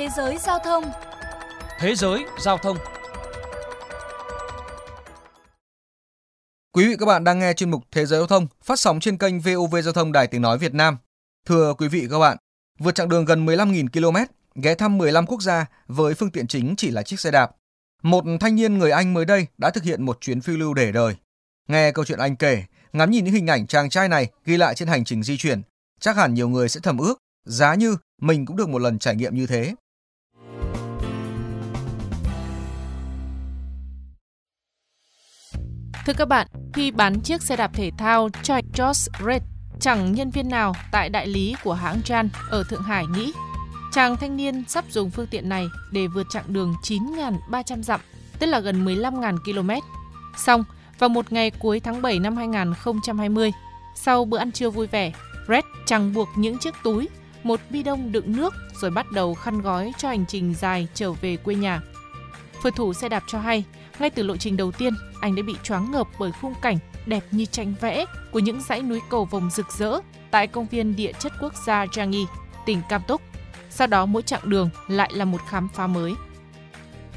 Thế giới giao thông Thế giới giao thông Quý vị các bạn đang nghe chuyên mục Thế giới giao thông phát sóng trên kênh VOV Giao thông Đài Tiếng Nói Việt Nam. Thưa quý vị các bạn, vượt chặng đường gần 15.000 km, ghé thăm 15 quốc gia với phương tiện chính chỉ là chiếc xe đạp. Một thanh niên người Anh mới đây đã thực hiện một chuyến phiêu lưu để đời. Nghe câu chuyện anh kể, ngắm nhìn những hình ảnh chàng trai này ghi lại trên hành trình di chuyển, chắc hẳn nhiều người sẽ thầm ước, giá như mình cũng được một lần trải nghiệm như thế. Thưa các bạn, khi bán chiếc xe đạp thể thao cho George Red, chẳng nhân viên nào tại đại lý của hãng Jan ở Thượng Hải nghĩ chàng thanh niên sắp dùng phương tiện này để vượt chặng đường 9.300 dặm, tức là gần 15.000 km. Xong, vào một ngày cuối tháng 7 năm 2020, sau bữa ăn trưa vui vẻ, Red chẳng buộc những chiếc túi, một bi đông đựng nước rồi bắt đầu khăn gói cho hành trình dài trở về quê nhà. Phượt thủ xe đạp cho hay, ngay từ lộ trình đầu tiên, anh đã bị choáng ngợp bởi khung cảnh đẹp như tranh vẽ của những dãy núi cầu vồng rực rỡ tại công viên địa chất quốc gia Changi, tỉnh Cam Túc. Sau đó mỗi chặng đường lại là một khám phá mới.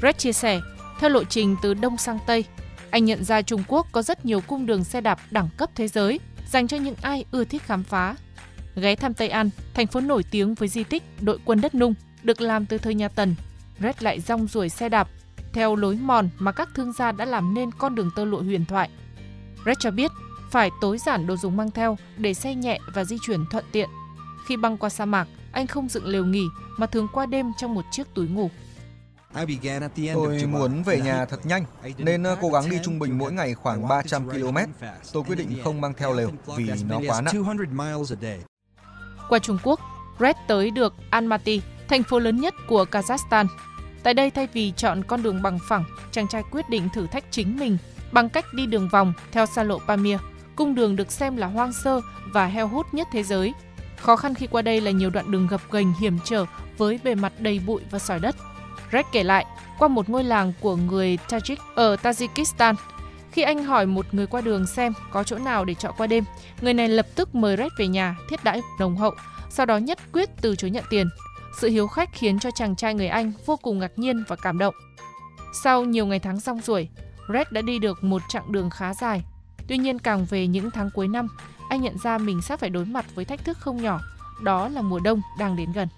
Red chia sẻ, theo lộ trình từ Đông sang Tây, anh nhận ra Trung Quốc có rất nhiều cung đường xe đạp đẳng cấp thế giới dành cho những ai ưa thích khám phá. Ghé thăm Tây An, thành phố nổi tiếng với di tích đội quân đất nung được làm từ thời nhà Tần. Red lại rong ruổi xe đạp theo lối mòn mà các thương gia đã làm nên con đường tơ lụa huyền thoại. Red cho biết phải tối giản đồ dùng mang theo để xe nhẹ và di chuyển thuận tiện. Khi băng qua sa mạc, anh không dựng lều nghỉ mà thường qua đêm trong một chiếc túi ngủ. Tôi muốn về nhà thật nhanh nên ờ, cố gắng đi trung bình mỗi ngày khoảng 300 km. Tôi quyết định không mang theo lều vì nó quá nặng. Qua Trung Quốc, Red tới được Almaty, thành phố lớn nhất của Kazakhstan. Tại đây thay vì chọn con đường bằng phẳng, chàng trai quyết định thử thách chính mình bằng cách đi đường vòng theo xa lộ Pamir, cung đường được xem là hoang sơ và heo hút nhất thế giới. Khó khăn khi qua đây là nhiều đoạn đường gập ghềnh hiểm trở với bề mặt đầy bụi và sỏi đất. Red kể lại, qua một ngôi làng của người Tajik ở Tajikistan, khi anh hỏi một người qua đường xem có chỗ nào để trọ qua đêm, người này lập tức mời Red về nhà thiết đãi nồng hậu, sau đó nhất quyết từ chối nhận tiền. Sự hiếu khách khiến cho chàng trai người Anh vô cùng ngạc nhiên và cảm động. Sau nhiều ngày tháng rong ruổi, Red đã đi được một chặng đường khá dài. Tuy nhiên càng về những tháng cuối năm, anh nhận ra mình sắp phải đối mặt với thách thức không nhỏ, đó là mùa đông đang đến gần.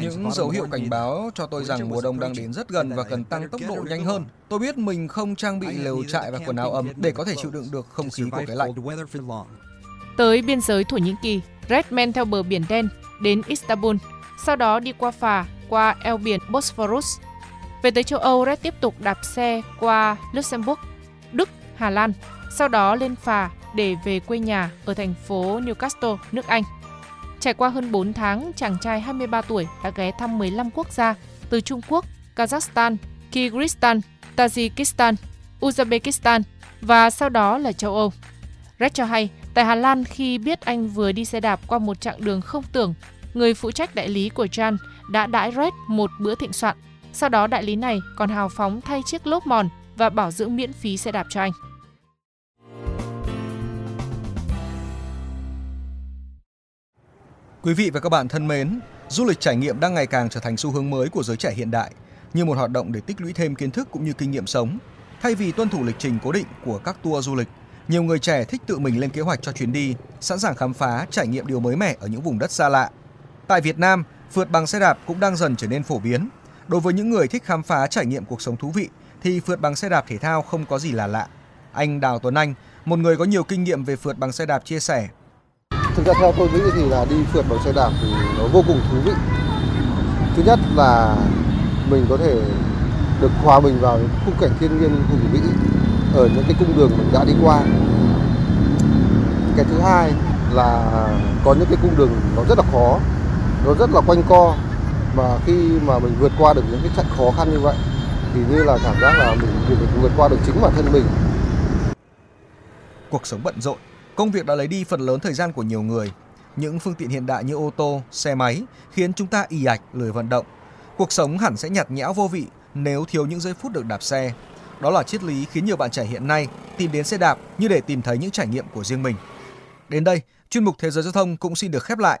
Những dấu hiệu cảnh báo cho tôi rằng mùa đông đang đến rất gần và cần tăng tốc độ nhanh hơn. Tôi biết mình không trang bị lều trại và quần áo ấm để có thể chịu đựng được không khí của cái lạnh. Tới biên giới Thổ Nhĩ Kỳ, Red men theo bờ biển đen đến Istanbul, sau đó đi qua phà qua eo biển Bosphorus. Về tới châu Âu, Red tiếp tục đạp xe qua Luxembourg, Đức, Hà Lan, sau đó lên phà để về quê nhà ở thành phố Newcastle, nước Anh. Trải qua hơn 4 tháng, chàng trai 23 tuổi đã ghé thăm 15 quốc gia từ Trung Quốc, Kazakhstan, Kyrgyzstan, Tajikistan, Uzbekistan và sau đó là châu Âu. Red cho hay, tại Hà Lan khi biết anh vừa đi xe đạp qua một chặng đường không tưởng, người phụ trách đại lý của Jan đã đãi Red một bữa thịnh soạn. Sau đó đại lý này còn hào phóng thay chiếc lốp mòn và bảo dưỡng miễn phí xe đạp cho anh. Quý vị và các bạn thân mến, du lịch trải nghiệm đang ngày càng trở thành xu hướng mới của giới trẻ hiện đại, như một hoạt động để tích lũy thêm kiến thức cũng như kinh nghiệm sống. Thay vì tuân thủ lịch trình cố định của các tour du lịch, nhiều người trẻ thích tự mình lên kế hoạch cho chuyến đi, sẵn sàng khám phá, trải nghiệm điều mới mẻ ở những vùng đất xa lạ. Tại Việt Nam, phượt bằng xe đạp cũng đang dần trở nên phổ biến. Đối với những người thích khám phá trải nghiệm cuộc sống thú vị thì phượt bằng xe đạp thể thao không có gì là lạ. Anh Đào Tuấn Anh, một người có nhiều kinh nghiệm về phượt bằng xe đạp chia sẻ, Thực ra theo tôi nghĩ thì là đi phượt bằng xe đạp thì nó vô cùng thú vị. Thứ nhất là mình có thể được hòa mình vào khung cảnh thiên nhiên hùng vĩ ở những cái cung đường mình đã đi qua. Cái thứ hai là có những cái cung đường nó rất là khó, nó rất là quanh co mà khi mà mình vượt qua được những cái trận khó khăn như vậy thì như là cảm giác là mình, mình vượt qua được chính bản thân mình. Cuộc sống bận rộn Công việc đã lấy đi phần lớn thời gian của nhiều người. Những phương tiện hiện đại như ô tô, xe máy khiến chúng ta ì ạch lười vận động. Cuộc sống hẳn sẽ nhạt nhẽo vô vị nếu thiếu những giây phút được đạp xe. Đó là triết lý khiến nhiều bạn trẻ hiện nay tìm đến xe đạp như để tìm thấy những trải nghiệm của riêng mình. Đến đây, chuyên mục Thế giới giao thông cũng xin được khép lại.